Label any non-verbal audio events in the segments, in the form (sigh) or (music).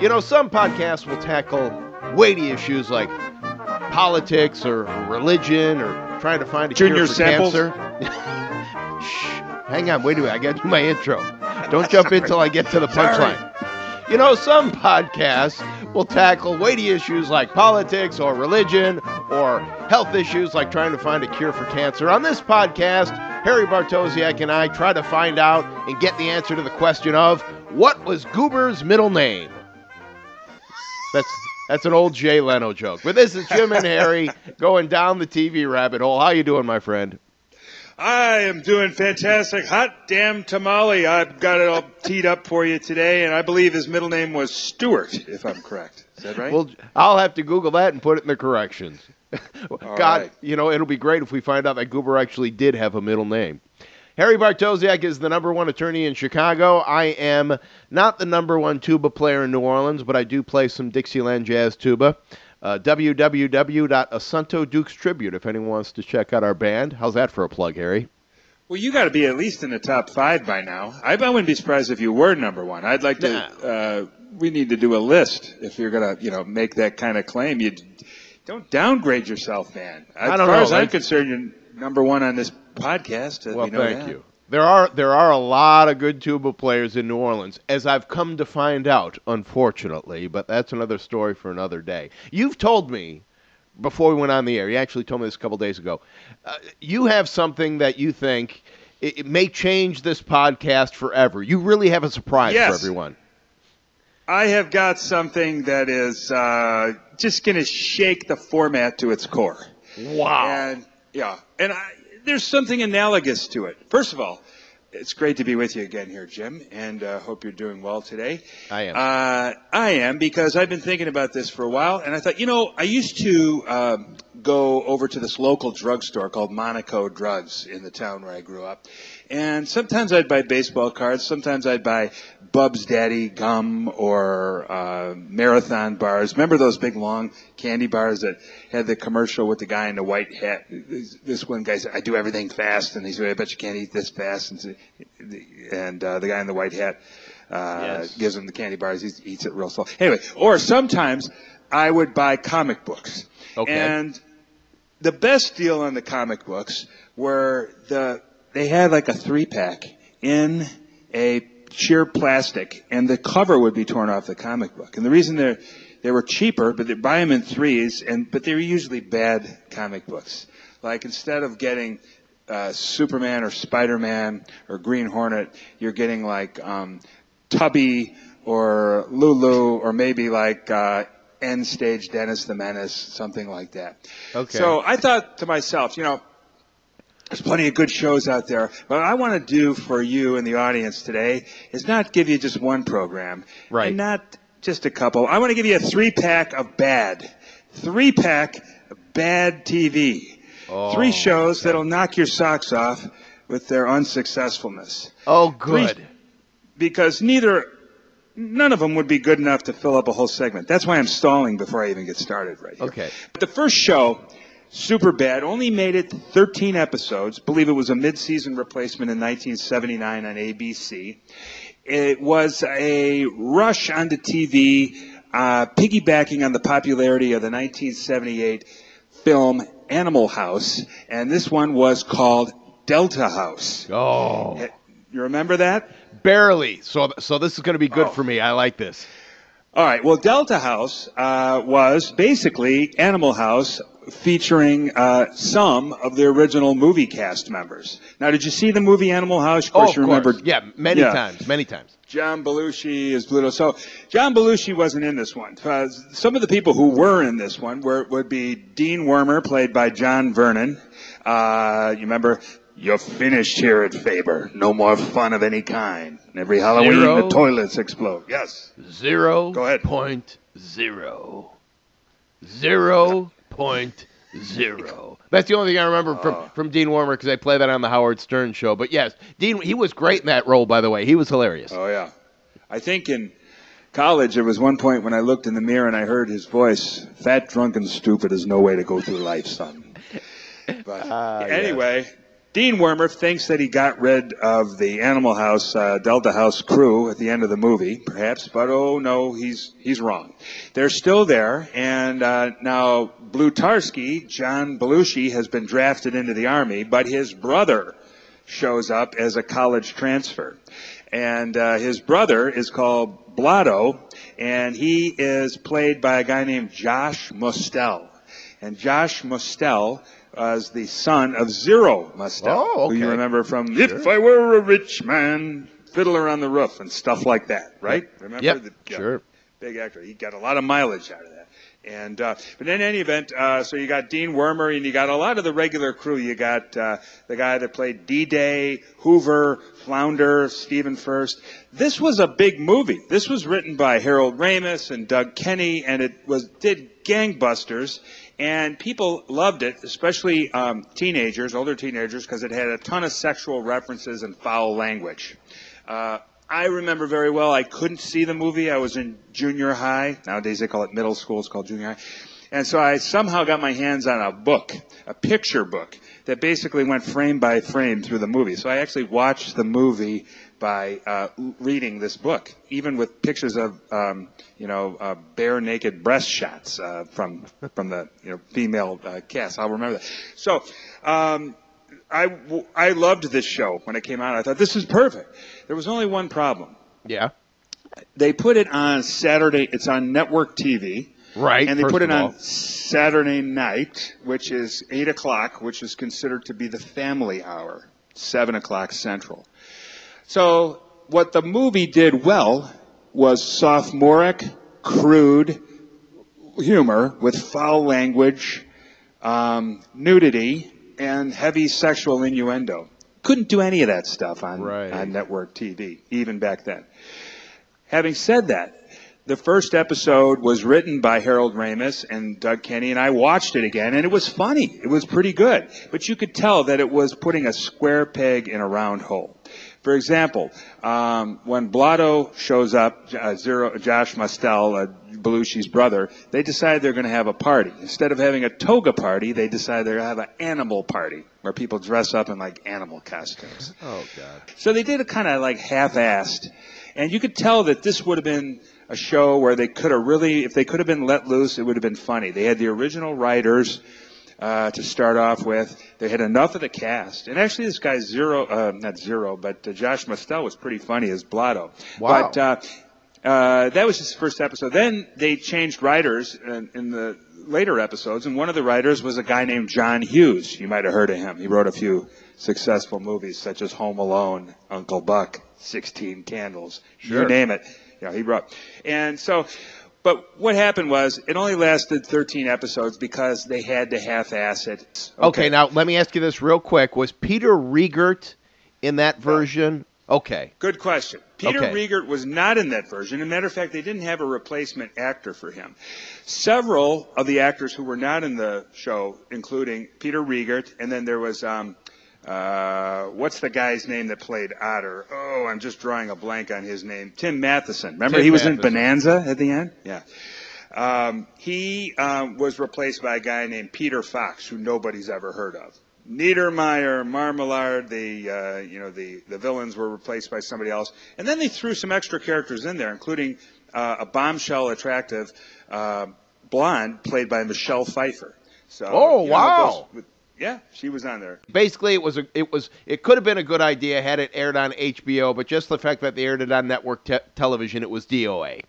You know, some podcasts will tackle weighty issues like politics or religion or trying to find a Junior cure for samples? cancer. (laughs) Shh, hang on, wait a minute. I got to do my intro. (laughs) Don't jump in till I get to the punchline. You know, some podcasts will tackle weighty issues like politics or religion or health issues like trying to find a cure for cancer. On this podcast, Harry Bartosiak and I try to find out and get the answer to the question of what was Goober's middle name? That's that's an old Jay Leno joke. But this is Jim and Harry going down the TV rabbit hole. How you doing, my friend? I am doing fantastic. Hot damn tamale. I've got it all teed up for you today, and I believe his middle name was Stewart, if I'm correct. Is that right? Well, I'll have to Google that and put it in the corrections. God, right. you know, it'll be great if we find out that Goober actually did have a middle name. Harry Bartosiak is the number one attorney in Chicago. I am not the number one tuba player in New Orleans, but I do play some Dixieland jazz tuba. Uh, www.asunto Dukes Tribute, if anyone wants to check out our band. How's that for a plug, Harry? Well, you got to be at least in the top five by now. I, I wouldn't be surprised if you were number one. I'd like to. Uh, we need to do a list if you're gonna, you know, make that kind of claim. You don't downgrade yourself, man. As far know, as I'm concerned, you're number one on this podcast. uh, Well, we thank that. you. There are there are a lot of good tuba players in New Orleans, as I've come to find out, unfortunately. But that's another story for another day. You've told me before we went on the air. You actually told me this a couple days ago. Uh, you have something that you think it, it may change this podcast forever. You really have a surprise Yes. for everyone. I have got something that is uh, just going to shake the format to its core. Wow. And yeah, and I, there's something analogous to it. First of all, it's great to be with you again here, Jim, and uh, hope you're doing well today. I am. Uh, I am because I've been thinking about this for a while, and I thought, you know, I used to um, go over to this local drugstore called Monaco Drugs in the town where I grew up, and sometimes I'd buy baseball cards, sometimes I'd buy Bub's Daddy gum or uh, marathon bars. Remember those big long candy bars that had the commercial with the guy in the white hat? This one guy said, "I do everything fast," and he said, "I bet you can't eat this fast." And, and uh, the guy in the white hat uh, Yes. gives him the candy bars. He eats it real slow. Anyway, or sometimes I would buy comic books. Okay. And the best deal on the comic books were the they had like a three pack in a sheer plastic, and the cover would be torn off the comic book. And the reason they they were cheaper, but they buy them in threes, and but they were usually bad comic books. Like instead of getting uh, Superman or Spider Man or Green Hornet, you're getting like um, Tubby or Lulu or maybe like uh, End Stage Dennis the Menace, something like that. Okay. So I thought to myself, you know, there's plenty of good shows out there. But what I want to do for you and the audience today is not give you just one program. Right. And not just a couple. I want to give you a three pack of bad. Three pack of bad TV. Oh, Three shows that'll knock your socks off with their unsuccessfulness. Oh, good. Because neither, none of them would be good enough to fill up a whole segment. That's why I'm stalling before I even get started right here. Okay. But The first show, super bad, only made it 13 episodes. Believe it was a mid-season replacement in 1979 on ABC. It was a rush onto TV, uh, piggybacking on the popularity of the 1978 film Animal House, and this one was called Delta House. Oh, You remember that? Barely. So so this is going to be good Oh. for me. I like this. All right. Well, Delta House uh, was basically Animal House featuring uh, some of the original movie cast members. Now, did you see the movie Animal House? Of course, oh, you remember course. Yeah, many Yeah. times, many times. John Belushi is Bluto. So John Belushi wasn't in this one. Uh, some of the people who were in this one were, would be Dean Wormer, played by John Vernon. Uh, you remember? You're finished here at Faber. No more fun of any kind. Every Halloween, Zero. the toilets explode. Yes. Zero Go ahead. point zero. Zero point zero. That's the only thing I remember from, Oh. from Dean Wormer because I play that on the Howard Stern show. But yes, Dean, he was great in that role, by the way. He was hilarious. Oh yeah. I think in college there was one point when I looked in the mirror and I heard his voice, fat, drunk, and stupid is no way to go through life, son. But ah, yes. anyway, Dean Wormer thinks that he got rid of the Animal House, uh, Delta House crew at the end of the movie, perhaps, but oh no, he's he's wrong. They're still there, and uh, now Blutarsky, John Belushi, has been drafted into the army, but his brother shows up as a college transfer, and uh, his brother is called Blotto, and he is played by a guy named Josh Mostel. And Josh Mostel was the son of Zero Mostel, Oh, okay. who you remember from If I Were a Rich Man, Fiddler on the Roof, and stuff like that, right? Remember? Yep, The- yeah, sure. Big actor. He got a lot of mileage out of that. And uh, but in any event, uh, so you got Dean Wormer, and you got a lot of the regular crew. You got uh, the guy that played D-Day, Hoover, Flounder, Stephen Furst. This was a big movie. This was written by Harold Ramis and Doug Kenney, and it was did gangbusters. And people loved it, especially um, teenagers, older teenagers, because it had a ton of sexual references and foul language. Uh, I remember very well. I couldn't see the movie. I was in junior high. Nowadays they call it middle school. It's called junior high. And so I somehow got my hands on a book, a picture book that basically went frame by frame through the movie. So I actually watched the movie by uh, reading this book, even with pictures of um, you know uh, bare naked breast shots uh, from from the you know female uh, cast. I'll remember that. So. Um, I, I loved this show when it came out. I thought this is perfect. There was only one problem. Yeah. They put it on Saturday. It's on network TV. Right. And they put it on Saturday night, which is 8 o'clock, which is considered to be the family hour, 7 o'clock central. So what the movie did well was sophomoric, crude humor with foul language, um, nudity, and heavy sexual innuendo. Couldn't do any of that stuff on, Right. on network TV, even back then. Having said that, the first episode was written by Harold Ramis and Doug Kenney, and I watched it again, and it was funny. It was pretty good. But you could tell that it was putting a square peg in a round hole. For example, um, when Blotto shows up, uh, Zero, Josh Mostel, uh, Belushi's brother, they decide they're going to have a party. Instead of having a toga party, they decide they're going to have an animal party where people dress up in like animal costumes. Oh God. So they did it kind of like half-assed, and you could tell that this would have been a show where they could have really, if they could have been let loose, it would have been funny. They had the original writers uh, to start off with. They had enough of the cast, and actually, this guy Zero, uh, not Zero, but uh, Josh Mostel was pretty funny as Blotto. Wow. But uh, uh, that was his first episode. Then they changed writers in, in the later episodes, and one of the writers was a guy named John Hughes. You might have heard of him. He wrote a few successful movies such as Home Alone, Uncle Buck, Sixteen Candles, Sure. you name it. You know, he wrote. And so, but what happened was it only lasted 13 episodes because they had to half-ass it. Okay. now let me ask you this real quick. Was Peter Riegert in that version? Okay. Good question. Peter Okay. Riegert was not in that version. As a matter of fact, they didn't have a replacement actor for him. Several of the actors who were not in the show, including Peter Riegert, and then there was, um, uh, what's the guy's name that played Otter? Oh, I'm just drawing a blank on his name. Tim Matheson. Remember Tim he was Matheson. in Bonanza at the end? Yeah. Um, he um, was replaced by a guy named Peter Fox, who nobody's ever heard of. Neidermeyer, Marmalard, the uh, you know the the villains were replaced by somebody else, and then they threw some extra characters in there, including uh, a bombshell, attractive uh, blonde played by Michelle Pfeiffer. So, Oh, you know, wow. those- yeah, she was on there. Basically, it was a, it was it could have been a good idea had it aired on HBO, but just the fact that they aired it on network te- television, it was DOA.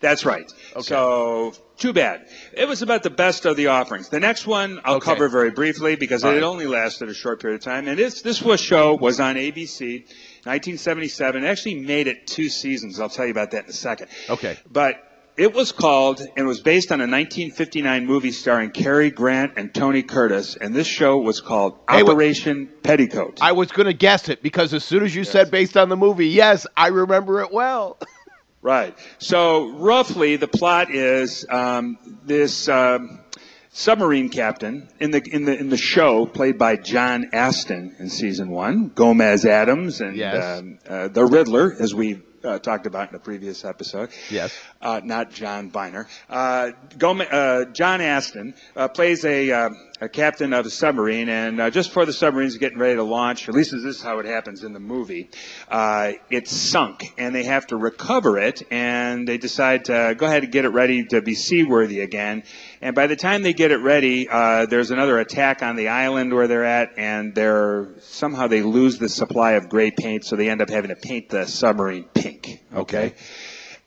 That's right. Okay. So too bad. It was about the best of the offerings. The next one I'll Okay. cover very briefly because All it right. only lasted a short period of time. And this this was show was on ABC, 1977. It actually made it two seasons. I'll tell you about that in a second. Okay. But it was called and was based on a 1959 movie starring Cary Grant and Tony Curtis, and this show was called Hey, what- Operation Petticoat. I was going to guess it because as soon as you said based on the movie, yes, I remember it well. (laughs) Right. So roughly, the plot is um, this um, submarine captain in the in the in the show, played by John Astin in season one, Gomez Addams, and Yes. um, uh, the Riddler, as we uh, talked about in a previous episode. Yes. Uh, not John Byner. Uh, Gome- uh, John Astin uh, plays a, uh, a captain of a submarine, and uh, just before the submarine's getting ready to launch, at least this is how it happens in the movie, uh, it's sunk, and they have to recover it, and they decide to go ahead and get it ready to be seaworthy again. And by the time they get it ready, uh, there's another attack on the island where they're at, and they're somehow they lose the supply of gray paint, so they end up having to paint the submarine pink. Okay.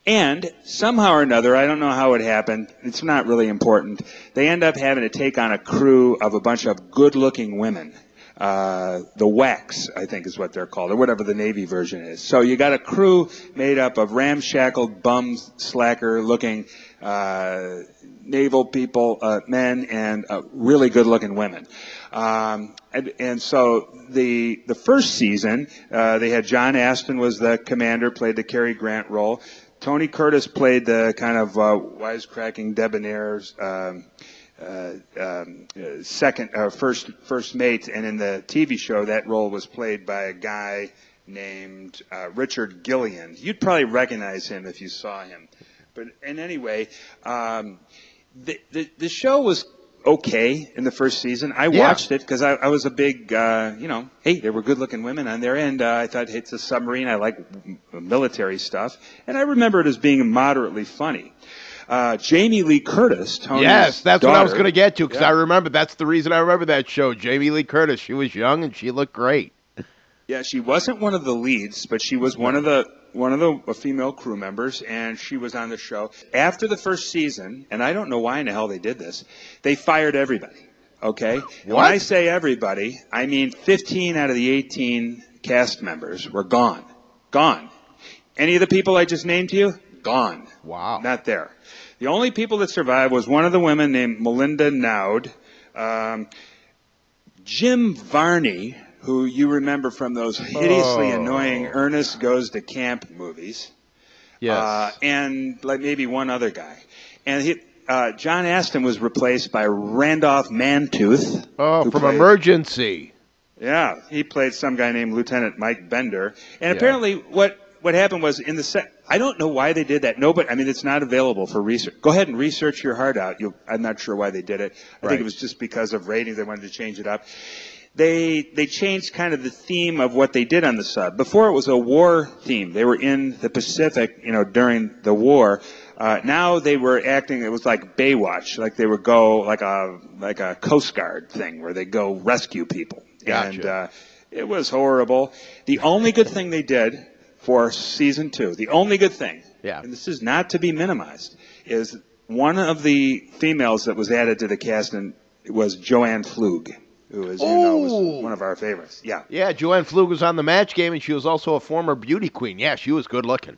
And somehow or another, I don't know how it happened. It's not really important. They end up having to take on a crew of a bunch of good-looking women. Uh, the Wax, I think is what they're called, or whatever the Navy version is. So you got a crew made up of ramshackled, bum, slacker-looking uh, naval people, uh, men, and uh, really good-looking women. Um, and, and so the the first season, uh, they had John Astin was the commander, played the Cary Grant role. Tony Curtis played the kind of uh, wisecracking debonair um, um, uh, second, or first, first mate, and in the TV show, that role was played by a guy named uh, Richard Gillian. You'd probably recognize him if you saw him. But in anyway, um, the, the the show was okay in the first season. I Yeah. watched it because I, I was a big, uh, you know, hey, there were good-looking women on there, and uh, I thought, hey, it's a submarine. I like military stuff, and I remember it as being moderately funny. Uh, Jamie Lee Curtis, Tony's yes, that's what I was going to get to because Yeah. I remember that's the reason I remember that show. Jamie Lee Curtis. She was young and she looked great. Yeah, she wasn't one of the leads, but she was one of the one of the female crew members, and she was on the show. After the first season, and I don't know why in the hell they did this, they fired everybody. Okay, when I say everybody, I mean 15 out of the 18 cast members were gone, gone. Any of the people I just named to you, gone. Wow. Not there. The only people that survived was one of the women named Melinda Naud. Um, Jim Varney, who you remember from those hideously Oh. annoying Ernest Goes to Camp movies. Yes. Uh, and like maybe one other guy. And he, uh, John Astin was replaced by Randolph Mantooth. oh, from played- Emergency. yeah, he played some guy named Lieutenant Mike Bender. And Yeah. apparently, what what happened was in the set. I don't know why they did that. Nobody. I mean, it's not available for research. Go ahead and research your heart out. You'll, I'm not sure why they did it. I Right. think it was just because of ratings. They wanted to change it up. They they changed kind of the theme of what they did on the sub. Before it was a war theme. They were in the Pacific, you know, during the war. Uh, now they were acting. It was like Baywatch, like they would go like a like a Coast Guard thing where they go rescue people. Gotcha. And uh, it was horrible. The only good thing they did for season two, the only good thing, Yeah. and this is not to be minimized, is one of the females that was added to the cast and was Joanne Pflug, who, as you know, was oh! one of our favorites. Yeah. Yeah, Joanne Pflug was on the match game and she was also a former beauty queen. Yeah, she was good looking.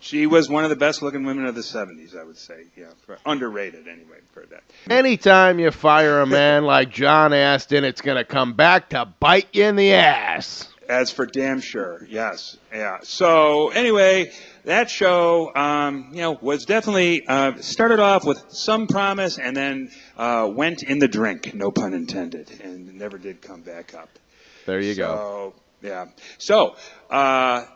She was one of the best looking women of the 70s, I would say. Yeah. Underrated, anyway, for that. Anytime you fire a man (laughs) like John Astin, it's going to come back to bite you in the ass. As for damn sure, yes, yeah. So anyway, that show, um, you know, was definitely uh, started off with some promise and then uh, went in the drink, no pun intended, and never did come back up. There you go. So yeah. So uh,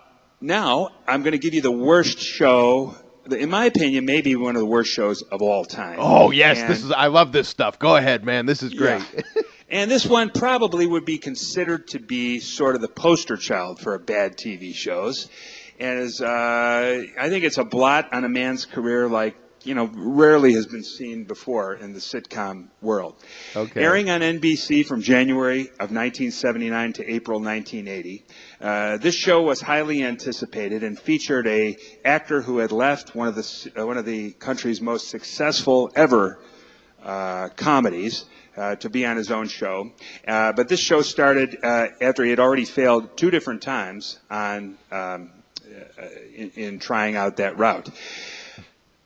now I'm going to give you the worst show. In my opinion, maybe one of the worst shows of all time. Oh, yes, And- this is I love this stuff. Go ahead, man. This is great. yeah. (laughs) And this one probably would be considered to be sort of the poster child for bad TV shows. And is, uh, I think it's a blot on a man's career like, you know, rarely has been seen before in the sitcom world. Okay. Airing on NBC from January of 1979 to April 1980. Uh, this show was highly anticipated and featured a actor who had left one of the uh, one of the country's most successful ever uh, comedies uh, to be on his own show. Uh, but this show started uh, after he had already failed two different times on um, uh, in, in trying out that route.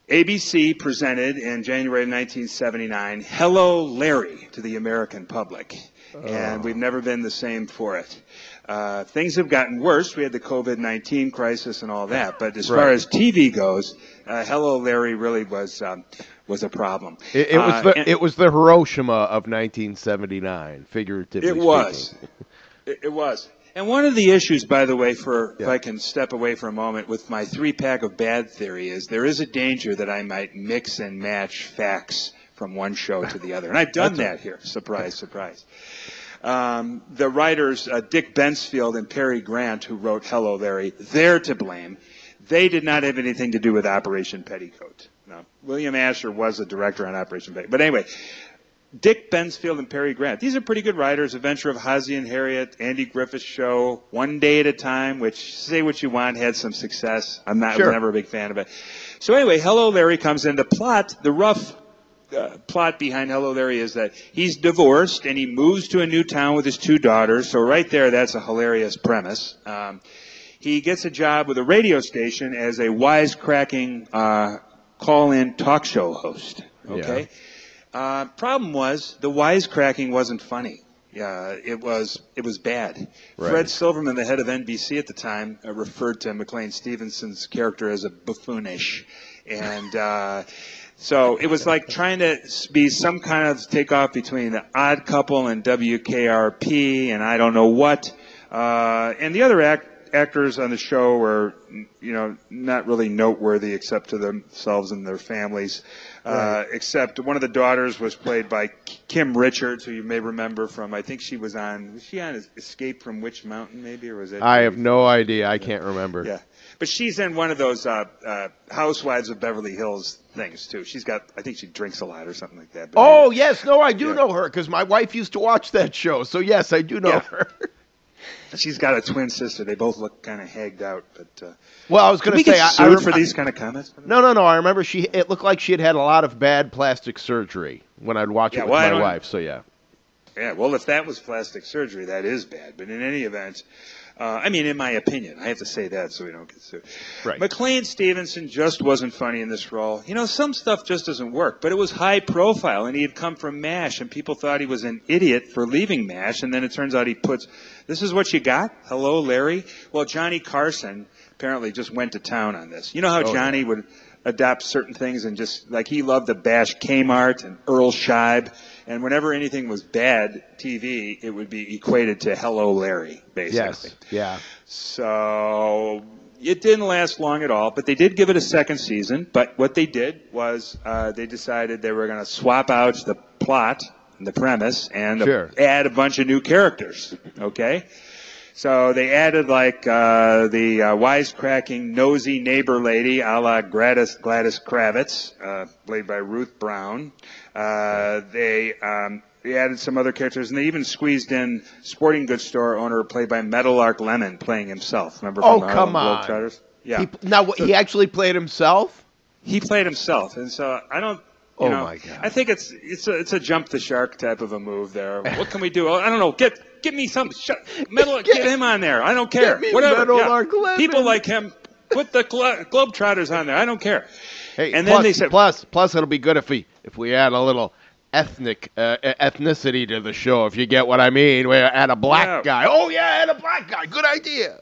ABC presented in January of 1979 Hello Larry to the American public. And we've never been the same for it. Uh, things have gotten worse. We had the COVID-19 crisis and all that. But as far as TV goes, uh, Hello Larry really was um, was a problem. It, it was Uh, the and- it was the Hiroshima of 1979, figuratively It was. (laughs) It, it was. And one of the issues, by the way, for if I can step away for a moment with my three pack of bad theory is there is a danger that I might mix and match facts from one show to the other. And I've done (laughs) that here. Surprise, (laughs) surprise. Um, the writers, uh, Dick Bensfield and Perry Grant, who wrote Hello Larry, they're to blame. They did not have anything to do with Operation Petticoat. No. William Asher was the director on Operation Petticoat. But anyway, Dick Bensfield and Perry Grant. These are pretty good writers. Adventure of Ozzie and Harriet, Andy Griffith's show, One Day at a Time, which say what you want had some success. I'm not Sure. was never a big fan of it. So anyway, Hello Larry comes in. The plot, the rough uh, plot behind Hello Larry is that he's divorced and he moves to a new town with his two daughters. So right there, that's a hilarious premise. Um, he gets a job with a radio station as a wisecracking uh, call-in talk show host. Okay. Uh, problem was the wisecracking wasn't funny. Yeah, it was it was bad. Right. Fred Silverman, the head of NBC at the time, uh, referred to McLean Stevenson's character as a buffoonish, and uh, so it was like trying to be some kind of takeoff between the Odd Couple and WKRP, and I don't know what. Uh, and the other act, actors on the show were, you know, not really noteworthy except to themselves and their families. Uh, except one of the daughters was played by Kim Richards, who you may remember from, I think she was on, was she on Escape from Witch Mountain, maybe, or was it? I have no idea. I can't remember. Yeah, but she's in one of those uh, uh, Housewives of Beverly Hills things too. She's got, I think she drinks a lot or something like that. Oh yes, no, I do Yeah. know her because my wife used to watch that show. So yes, I do know Yeah. her. She's got a twin sister. They both look kind of hagged out. But uh, Well, I was going to say, I, I rem- for these kind of comments? No, no, no. I remember she. It looked like she had had a lot of bad plastic surgery when I'd watch Yeah, it with well, my wife. So yeah. Yeah, well, if that was plastic surgery, that is bad. But in any event, uh, I mean, in my opinion, I have to say that so we don't get sued. Right. McLean Stevenson just wasn't funny in this role. You know, some stuff just doesn't work, but it was high profile, and he had come from MASH, and people thought he was an idiot for leaving MASH, and then it turns out he puts, this is what you got? Hello, Larry? Well, Johnny Carson apparently just went to town on this. You know how Oh, Johnny would adopt certain things and just, like, he loved to bash Kmart and Earl Scheib, and whenever anything was bad TV, it would be equated to Hello, Larry, basically. Yes. Yeah. So it didn't last long at all, but they did give it a second season. But what they did was uh, they decided they were going to swap out the plot, the premise, and Sure. add a bunch of new characters. Okay. So they added like uh, the uh, wisecracking, nosy neighbor lady, a la Gladys, Gladys Kravitz, uh, played by Ruth Brown. Uh, they um, they added some other characters, and they even squeezed in sporting goods store owner, played by Meadowlark Lemon, playing himself. Remember? Oh, from the come Harlem on. Globetrotters? Yeah, He, now what, he actually played himself. he played himself, and so I don't. You Oh, know, my God. I think it's it's a it's a jump the shark type of a move there. What can we do? I don't know. Get get me some shut, metal. (laughs) Get- Get, him on there. I don't care. Whatever. Yeah. People like him. Put the Glo- Globetrotters on there. I don't care. Hey, And plus, then they said- plus, plus, it'll be good if we if we add a little ethnic uh, ethnicity to the show. If you get what I mean, we add a black Yeah. guy. Oh yeah, add a black guy. Good idea.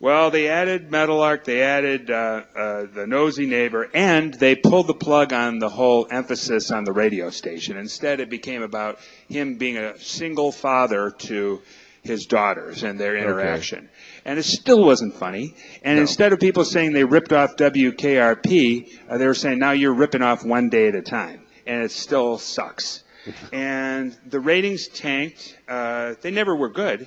Well, they added Meadowlark, they added uh, uh, the nosy neighbor, and they pulled the plug on the whole emphasis on the radio station. Instead, it became about him being a single father to his daughters and their interaction. And it still wasn't funny. And No. instead of people saying they ripped off WKRP, uh, they were saying now you're ripping off one day at a time. And it still sucks. (laughs) and the ratings tanked. Uh, they never were good.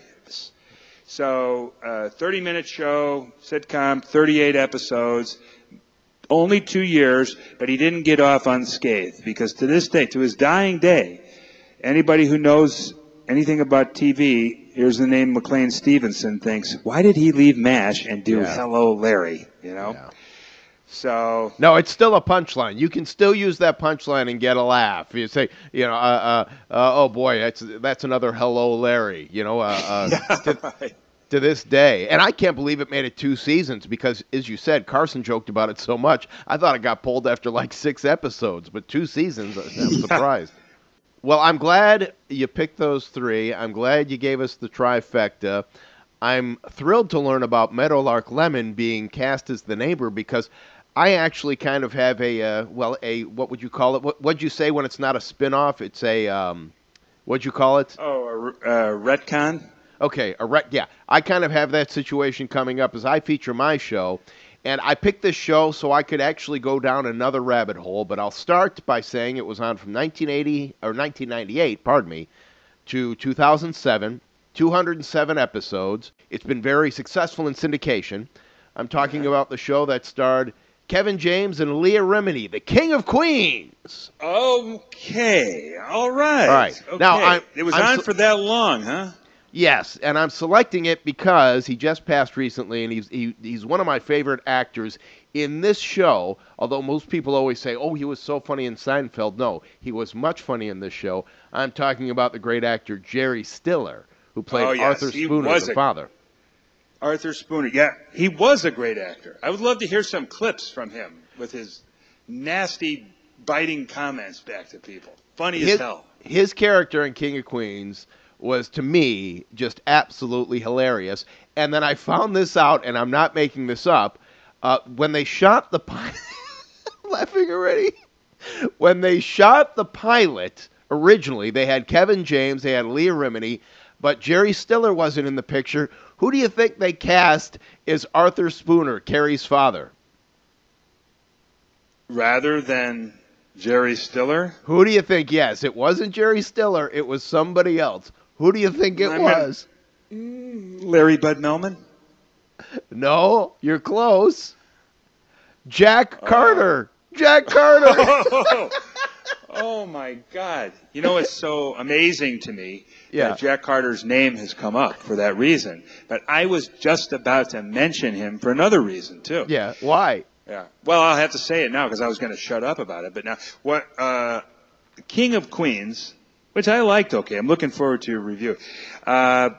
So, uh, 30 minute show, sitcom, 38 episodes, only two years, but he didn't get off unscathed because to this day, to his dying day, anybody who knows anything about TV, here's the name McLean Stevenson thinks, why did he leave MASH and do Yeah. Hello Larry? You know? Yeah. So, No, it's still a punchline. You can still use that punchline and get a laugh. You say, you know, uh, uh, uh, oh boy, that's that's another hello, Larry. You know, uh, uh, (laughs) to, right. To this day, and I can't believe it made it two seasons because, as you said, Carson joked about it so much. I thought it got pulled after like six episodes, but two seasons. I'm (laughs) surprised. Well, I'm glad you picked those three. I'm glad you gave us the trifecta. I'm thrilled to learn about Meadowlark Lemon being cast as the neighbor because I actually kind of have a uh, well, a what would you call it? What would you say when it's not a spin-off? It's a um, what'd you call it? Oh, a, uh, retcon? Okay, a rec- yeah. I kind of have that situation coming up as I feature my show, and I picked this show so I could actually go down another rabbit hole. But I'll start by saying it was on from 1980 or 1998, pardon me, to 2007. 207 episodes. It's been very successful in syndication. I'm talking about the show that starred Kevin James and Leah Remini, the King of Queens. Okay, all right. All right. Okay. Now, I'm- it was I'm on so- for that long, huh? Yes, and I'm selecting it because he just passed recently, and he's he, he's one of my favorite actors in this show. Although most people always say, "Oh, he was so funny in Seinfeld." No, he was much funny in this show. I'm talking about the great actor Jerry Stiller, who played Oh, yes, Arthur he Spooner, was the a- father. Arthur Spooner. Yeah, he was a great actor. I would love to hear some clips from him with his nasty, biting comments back to people. Funny as hell. his character in King of Queens was to me just absolutely hilarious. And then I found this out, and I'm not making this up. Uh, when they shot the pilot, (laughs) laughing already. When they shot the pilot originally, they had Kevin James, they had Leah Remini, but Jerry Stiller wasn't in the picture. Who do you think they cast as Arthur Spooner, Carrie's father? Rather than Jerry Stiller. Who do you think? Yes, it wasn't Jerry Stiller. It was somebody else. Who do you think it I'm gonna- was? Larry Bud Melman. No, you're close. Jack Uh. Carter. Jack Carter. Oh, (laughs) oh my God! You know it's so amazing to me Yeah. that Jack Carter's name has come up for that reason. But I was just about to mention him for another reason too. yeah. Why? Yeah. Well, I'll have to say it now because I was going to shut up about it. But now, what? Uh, King of Queens, which I liked. Okay, I'm looking forward to your review. Uh,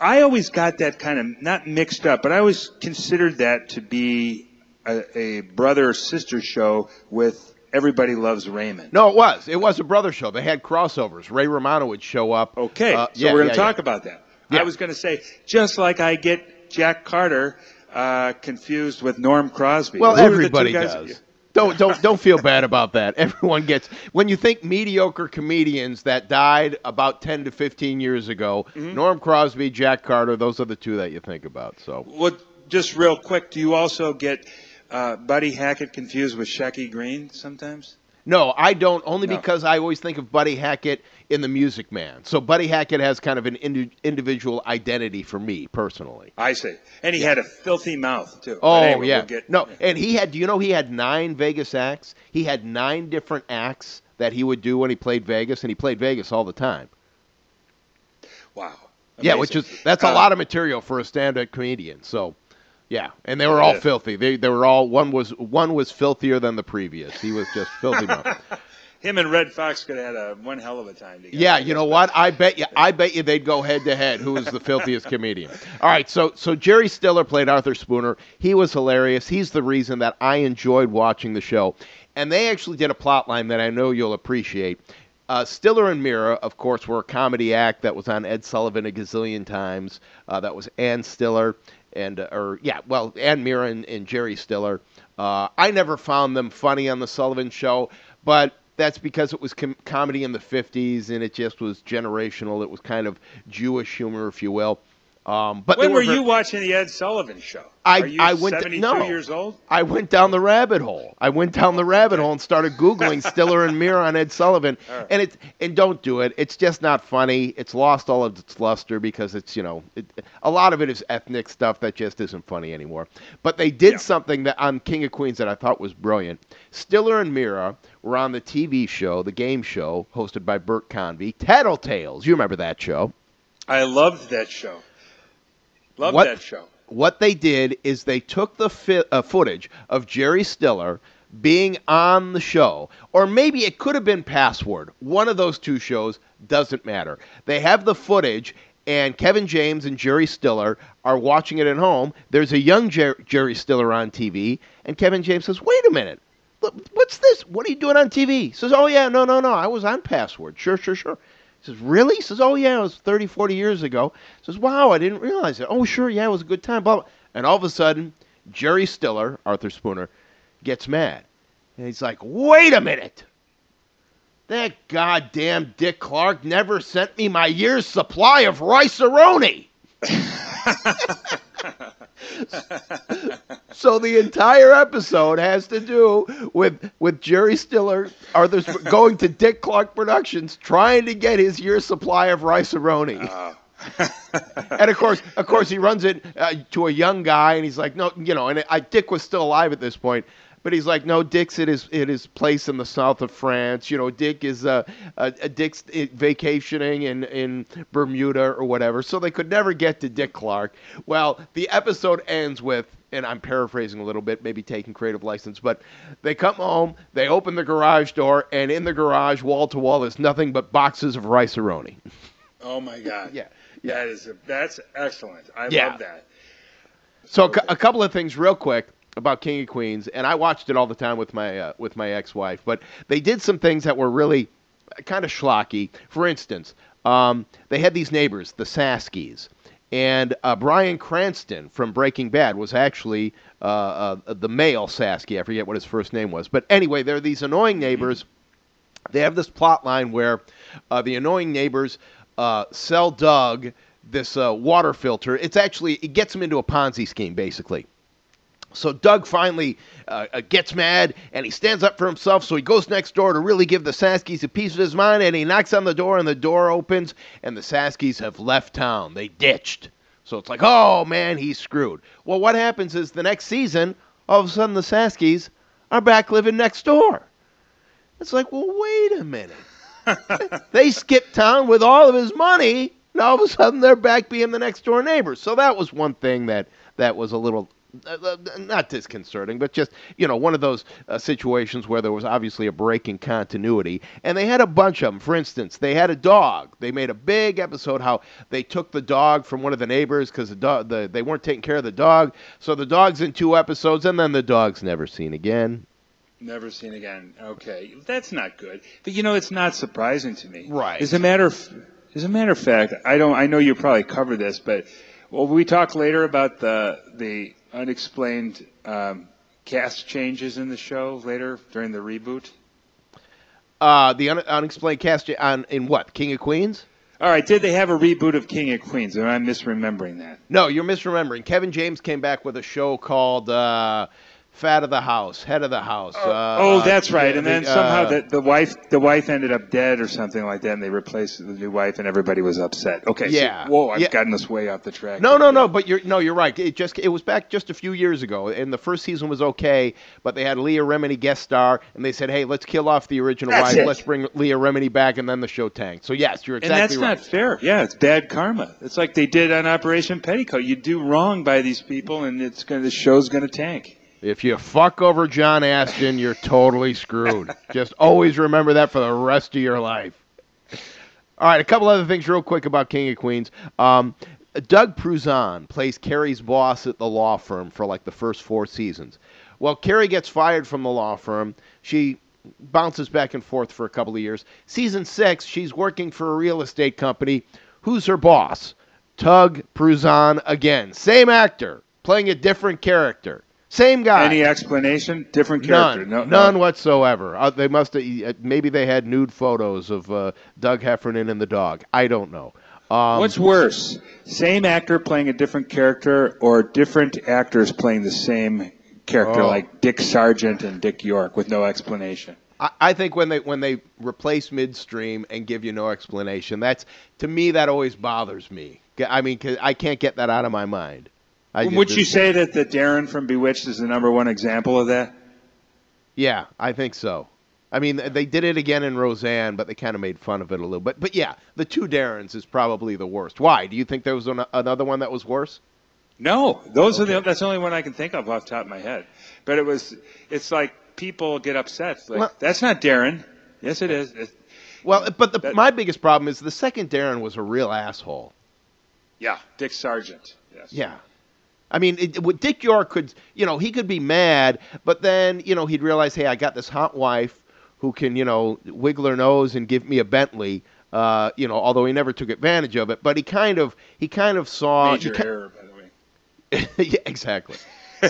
I always got that kind of not mixed up, but I always considered that to be a, a brother sister show with Everybody Loves Raymond. No, it was. It was a brother show. They had crossovers. Ray Romano would show up. Okay, Uh, so yeah, we're going yeah, to talk yeah. about that. Yeah. I was going to say just like I get Jack Carter uh, confused with Norm Crosby. Well, Who are the two everybody does. Don't don't don't feel bad about that. (laughs) Everyone gets when you think mediocre comedians that died about ten to fifteen years ago. Mm-hmm. Norm Crosby, Jack Carter. Those are the two that you think about. So Well, just real quick, do you also get uh, Buddy Hackett confused with Shecky Greene sometimes? No, I don't. Only No. because I always think of Buddy Hackett in The Music Man. So Buddy Hackett has kind of an indi- individual identity for me personally. I see. And he had a filthy mouth too. Oh anyway, yeah, we'll get- no, and he had. Do you know he had nine Vegas acts? He had nine different acts that he would do when he played Vegas, and he played Vegas all the time. Wow. Yeah, which is that's a Uh, lot of material for a stand-up comedian. So, yeah, and they were all Yeah. filthy. They they were all one was one was filthier than the previous. He was just filthy. (laughs) Him and Redd Foxx could have had a one hell of a time together. Yeah, you know what? I bet you. I bet you they'd go head to head. Who is the filthiest (laughs) comedian? All right, so so Jerry Stiller played Arthur Spooner. He was hilarious. He's the reason that I enjoyed watching the show. And they actually did a plot line that I know you'll appreciate. Uh, Stiller and Meara, of course, were a comedy act that was on Ed Sullivan a gazillion times. Uh, that was Ann Stiller and uh, or yeah, well, Ann Meara and, and Jerry Stiller. Uh, I never found them funny on the Sullivan Show, but that's because it was com- comedy in the 50s and it just was generational. It was kind of Jewish humor, if you will. Um, but When were you watching the Ed Sullivan show? I- Are you I went 72 no. years old? I went down the rabbit hole. I went down the rabbit hole and started googling Stiller and Meara on Ed Sullivan, (laughs) right. and it and don't do it. It's just not funny. It's lost all of its luster because it's you know it, a lot of it is ethnic stuff that just isn't funny anymore. But they did Yeah. something that on King of Queens that I thought was brilliant. Stiller and Meara were on the TV show, the game show hosted by Bert Convy, Tattletales. You remember that show? I loved that show. Loved What- that show. what they did is they took the fi- uh, footage of Jerry Stiller being on the show, or maybe it could have been Password. One of those two shows doesn't matter. They have the footage, and Kevin James and Jerry Stiller are watching it at home. There's a young Jer- Jerry Stiller on TV, and Kevin James says, "Wait a minute." What's this? What are you doing on TV? He says, Oh, yeah, no, no, no. I was on Password. Sure, sure, sure. He says, Really? He says, Oh, yeah, it was 30, 40 years ago. He says, Wow, I didn't realize it. Oh, sure, yeah, it was a good time. Blah, blah. And all of a sudden, Jerry Stiller, Arthur Spooner, gets mad. And he's like, Wait a minute. That goddamn Dick Clark never sent me my year's supply of rice-a-roni. (laughs) (laughs) (laughs) so the entire episode has to do with with Jerry Stiller or there's going to Dick Clark Productions trying to get his year's supply of rice-a-roni. Oh. (laughs) and of course, of course, he runs it uh, to a young guy, and he's like, "No, you know." And I, Dick was still alive at this point, but he's like, "No, Dick's at his at his place in the south of France. You know, Dick is uh, uh Dick's uh, vacationing in in Bermuda or whatever." So they could never get to Dick Clark. Well, the episode ends with. And I'm paraphrasing a little bit, maybe taking creative license, but they come home, they open the garage door, and in the garage, wall to wall, is nothing but boxes of rice-a-roni. Oh my God! (laughs) Yeah. That is a, that's excellent. I Yeah. love that. So a, a couple of things real quick about King of Queens, and I watched it all the time with my uh, with my ex-wife, but they did some things that were really kind of schlocky. For instance, um, they had these neighbors, the Sackskys, and uh, Bryan Cranston from Breaking Bad was actually uh, uh, the male Sacksky. I forget what his first name was, but anyway, they're these annoying neighbors. They have this plot line where uh, the annoying neighbors uh, sell Doug this water filter. It's actually it gets him into a Ponzi scheme, basically. So Doug finally uh, uh, gets mad and he stands up for himself. So he goes next door to really give the Sackskys a piece of his mind, and he knocks on the door, and the door opens, and the Sackskys have left town. They ditched. So it's like, oh man, he's screwed. Well, what happens is the next season, all of a sudden the Sackskys are back living next door. It's like, well, wait a minute. (laughs) they skipped town with all of his money. And all of a sudden, they're back being the next door neighbors. So that was one thing that that was a little. Uh, uh, not disconcerting, but just you know one of those uh, situations where there was obviously a break in continuity, and they had a bunch of them. For instance, they had a dog. They made a big episode how they took the dog from one of the neighbors because the dog the, they weren't taking care of the dog. So the dog's in two episodes, and then the dog's never seen again. Never seen again. Okay, that's not good. But you know, it's not surprising to me. Right. As a matter of, as a matter of fact, I don't. I know you probably covered this, but will we talk later about the the unexplained um, cast changes in the show later during the reboot? Uh, the un- unexplained cast on in what King of Queens? All right. Did they have a reboot of King of Queens? Am I misremembering that? No, you're misremembering. Kevin James came back with a show called uh, Fat of the House, Head of the House. Uh, oh, that's right. And then the, somehow uh, the, the wife the wife ended up dead or something like that, and they replaced the new wife, and everybody was upset. Okay. so- Yeah. whoa, I've Yeah. gotten us way off the track. No, no, no. But you're no, you're right. It just it was back just a few years ago, and the first season was okay. But they had Leah Remini guest star, and they said, "Hey, let's kill off the original That's wife. it. Let's bring Leah Remini back," and then the show tanked. So yes, you're exactly. And that's right. not fair. Yeah, it's bad karma. It's like they did on Operation Petticoat. You do wrong by these people, and it's gonna, the show's going to tank. If you fuck over John Astin, you're totally screwed. (laughs) Just always remember that for the rest of your life. All right, a couple other things real quick about King of Queens. Um, Doug Pruzan plays Carrie's boss at the law firm for like the first four seasons. Well, Carrie gets fired from the law firm. She bounces back and forth for a couple of years. Season six, she's working for a real estate company. Who's her boss? Doug Pruzan again. Same actor, playing a different character. Same guy. Any explanation? Different character? None, No, none no. whatsoever. Uh, they must have, uh, maybe they had nude photos of uh, Doug Heffernan and the dog. I don't know. Um, What's worse, same actor playing a different character, or different actors playing the same character, Oh. like Dick Sargent and Dick York, with no explanation? I, I think when they when they replace midstream and give you no explanation, that's to me that always bothers me. I mean, I can't get that out of my mind. I Would you say that the Darren from Bewitched is the number one example of that? Yeah, I think so. I mean, they did it again in Roseanne, but they kind of made fun of it a little bit. But yeah, the two Darrens is probably the worst. Why? Do you think there was an, another one that was worse? No, those are the that's the only one I can think of off the top of my head. But it was it's like people get upset. Like Well- that's not Darren. Yes, it is. It- Well, but the, That- my biggest problem is the second Darren was a real asshole. yeah, Dick Sargent. Yes. Yeah. I mean, it, Dick York could, you know, he could be mad, but then, you know, he'd realize, hey, I got this hot wife who can, you know, wiggle her nose and give me a Bentley. Uh, you know, although he never took advantage of it, but he kind of, he kind of saw. Major ki- error, by the way. (laughs) yeah, exactly.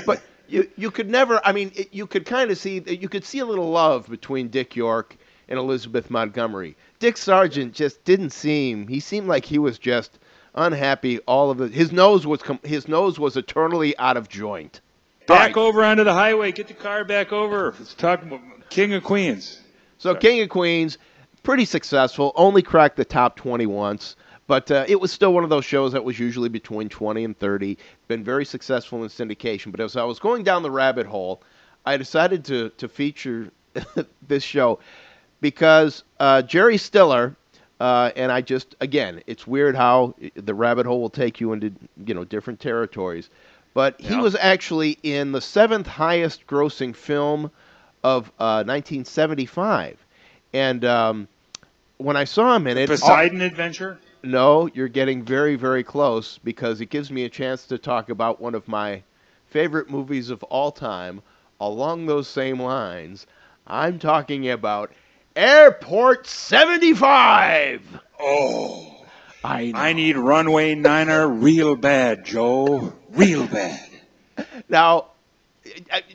but you, you could never. I mean, it, you could kind of see, you could see a little love between Dick York and Elizabeth Montgomery. Dick Sargent just didn't seem. He seemed like he was just unhappy. All of it. His nose was com- his nose was eternally out of joint. Back over onto the highway. Get the car back over. Let's talk about King of Queens. So Sorry. King of Queens, pretty successful. Only cracked the top 20 once, but uh, it was still one of those shows that was usually between 20 and 30. Been very successful in syndication. But as I was going down the rabbit hole, I decided to to feature (laughs) this show because uh, Jerry Stiller. Uh, and I just again, it's weird how the rabbit hole will take you into you know different territories. But he Yeah. was actually in the seventh highest grossing film of uh, 1975. And um, when I saw him in it, all- Poseidon Adventure. no, you're getting very, very close because it gives me a chance to talk about one of my favorite movies of all time along those same lines. I'm talking about Airport 75. Oh, I know. I need Runway Niner real bad, Joe. Real bad. Now,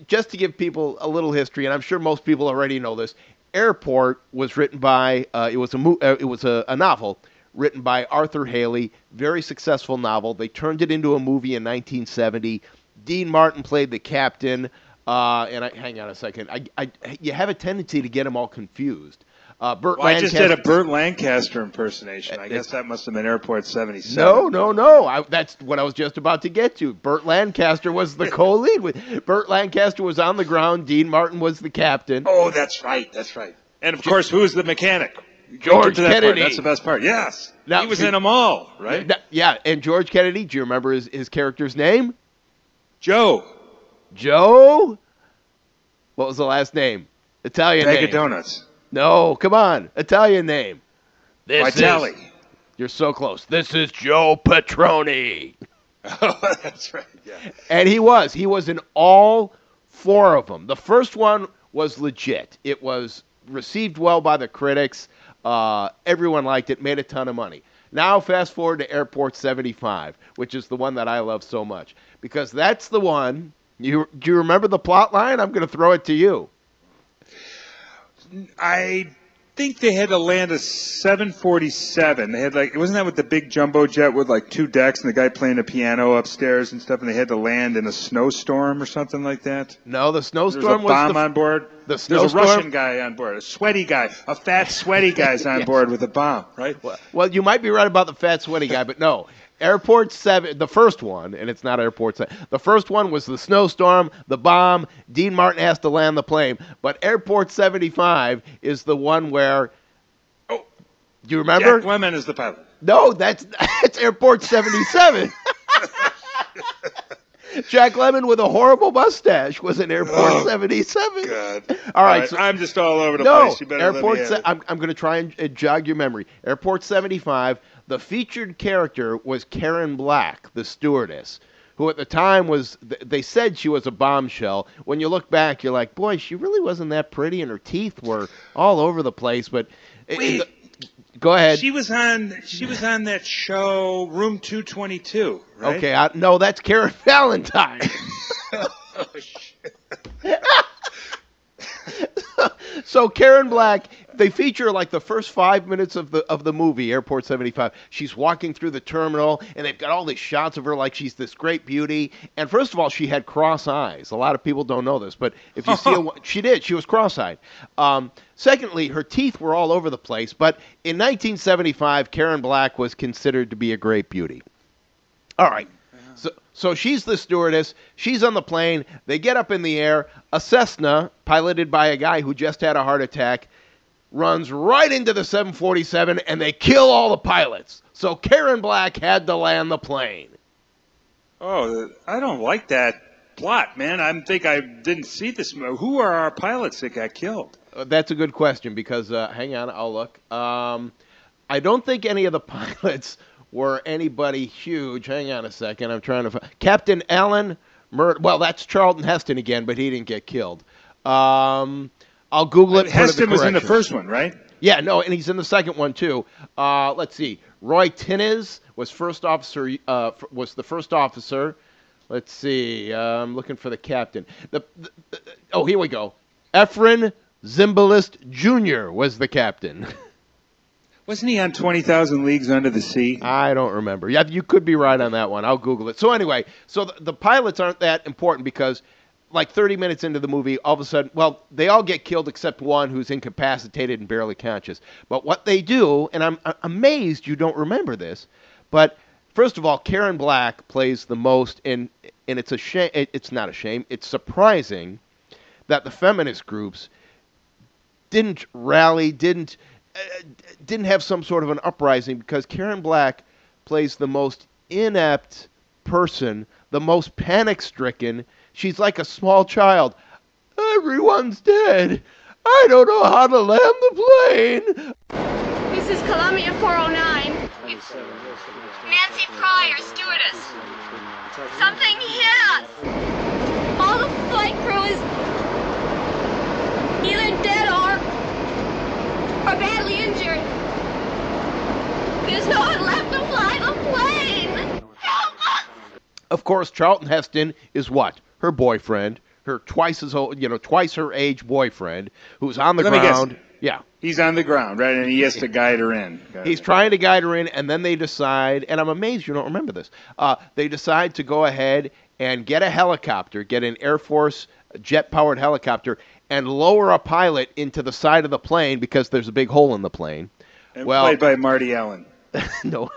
just to give people a little history, and I'm sure most people already know this, Airport was written by uh, it was a mo- uh, it was a, a novel written by Arthur Hailey, very successful novel. They turned it into a movie in 1970. Dean Martin played the captain, uh, and I, hang on a second, I, I, you have a tendency to get them all confused. Uh, Burt Well, I just Lancaster- did a Burt Lancaster impersonation. I Uh, guess that must have been Airport 77. No, no, no. I, that's what I was just about to get to. Burt Lancaster was the (laughs) co-lead. With Burt Lancaster was on the ground. Dean Martin was the captain. Oh, that's right. That's right. And of course, who was the mechanic? George Get to that part. Kennedy. That's the best part. Yes. Now, he was see- in them all, right? Th- Yeah, and George Kennedy. Do you remember his, his character's name? Joe. Joe. What was the last name? Italian Bag name. donuts. No, come on. Italian name. This Vitali. is. You're so close. This is Joe Petroni. (laughs) Oh, that's right. Yeah. And he was. He was in all four of them. The first one was legit. It was received well by the critics. Uh, everyone liked it, made a ton of money. Now, fast forward to Airport 75, which is the one that I love so much. Because that's the one. You, do you remember the plot line? I'm going to throw it to you. I think they had to land a 747. They had like, wasn't that with the big jumbo jet with like two decks and the guy playing the piano upstairs and stuff, and they had to land in a snowstorm or something like that? No, the There's a snowstorm was bomb the. on board. the There's a Russian guy on board, a sweaty guy, a fat sweaty guy's (laughs) on Yes. board with a bomb, right? Well, you might be right about the fat, sweaty guy, but no. Airport 7, the first one, and it's not Airport 7. The first one was the snowstorm, the bomb. Dean Martin has to land the plane. But Airport 75 is the one where. Oh. Do you remember? Jack Lemmon is the pilot. no, that's, (laughs) that's Airport 77. (laughs) Jack Lemmon with a horrible mustache was in Airport Oh, 77. God. All right, so- I'm just all over the No, place. You better Airport. let me Se- I'm, I'm going to try and uh, jog your memory. Airport 75. The featured character was Karen Black, the stewardess, who at the time was. th- They said she was a bombshell. When you look back, you're like, boy, she really wasn't that pretty, and her teeth were all over the place. But it- Wait. Go ahead. She was on. She was on that show, Room 222, right? Okay, I, no, that's Karen (laughs) Valentine. (laughs) Oh, shit. (laughs) so Karen Black, they feature like the first five minutes of the of the movie Airport 75. She's walking through the terminal, and they've got all these shots of her like she's this great beauty. And first of all, she had cross eyes. A lot of people don't know this, but if you see, a, (laughs) she did. She was cross-eyed. Um, secondly, her teeth were all over the place. But in 1975, Karen Black was considered to be a great beauty. All right. So, so she's the stewardess. She's on the plane. They get up in the air. A Cessna, piloted by a guy who just had a heart attack, runs right into the 747, and they kill all the pilots. So Karen Black had to land the plane. Oh, I don't like that plot, man. I think I didn't see this. Who are our pilots that got killed? Uh, That's a good question because, uh, hang on, I'll look. Um, I don't think any of the (laughs) pilots were anybody huge. Hang on a second. I'm trying to find. Captain Allen Mur- Well, that's Charlton Heston again, but he didn't get killed. Um, I'll Google it. Heston was in the first one, right? Yeah, no, and he's in the second one too. Uh, let's see. Roy Thinnes was first officer. Uh, was the first officer. Let's see. Uh, I'm looking for the captain. The, the, the- oh, here we go. Efrem Zimbalist Jr. was the captain. (laughs) Wasn't he on 20,000 Leagues Under the Sea? I don't remember. Yeah, you could be right on that one. I'll Google it. So anyway, so the, the pilots aren't that important because like 30 minutes into the movie, all of a sudden, well, they all get killed except one who's incapacitated and barely conscious. But what they do, and I'm, amazed you don't remember this, but first of all, Karen Black plays the most, and and it's a shame. It's not a shame. It's surprising that the feminist groups didn't rally, didn't uh, didn't have some sort of an uprising because Karen Black plays the most inept person, the most panic-stricken. She's like a small child. Everyone's dead. I don't know how to land the plane. This is Columbia 409. It's Nancy Pryor, stewardess. Something hit us. All the flight crew is either dead or or badly injured. There's no one left to fly the plane. Help us! Of course, Charlton Heston is what? Her boyfriend, her twice as old, you know, twice her age boyfriend, who's on the Let ground. Yeah. He's on the ground, right? And he has to guide her in. He's trying to guide her in, and then they decide, and I'm amazed you don't remember this. Uh, they decide to go ahead and get a helicopter, get an Air Force jet powered helicopter, and lower a pilot into the side of the plane because there's a big hole in the plane. And well- played by Marty Allen. (laughs) no,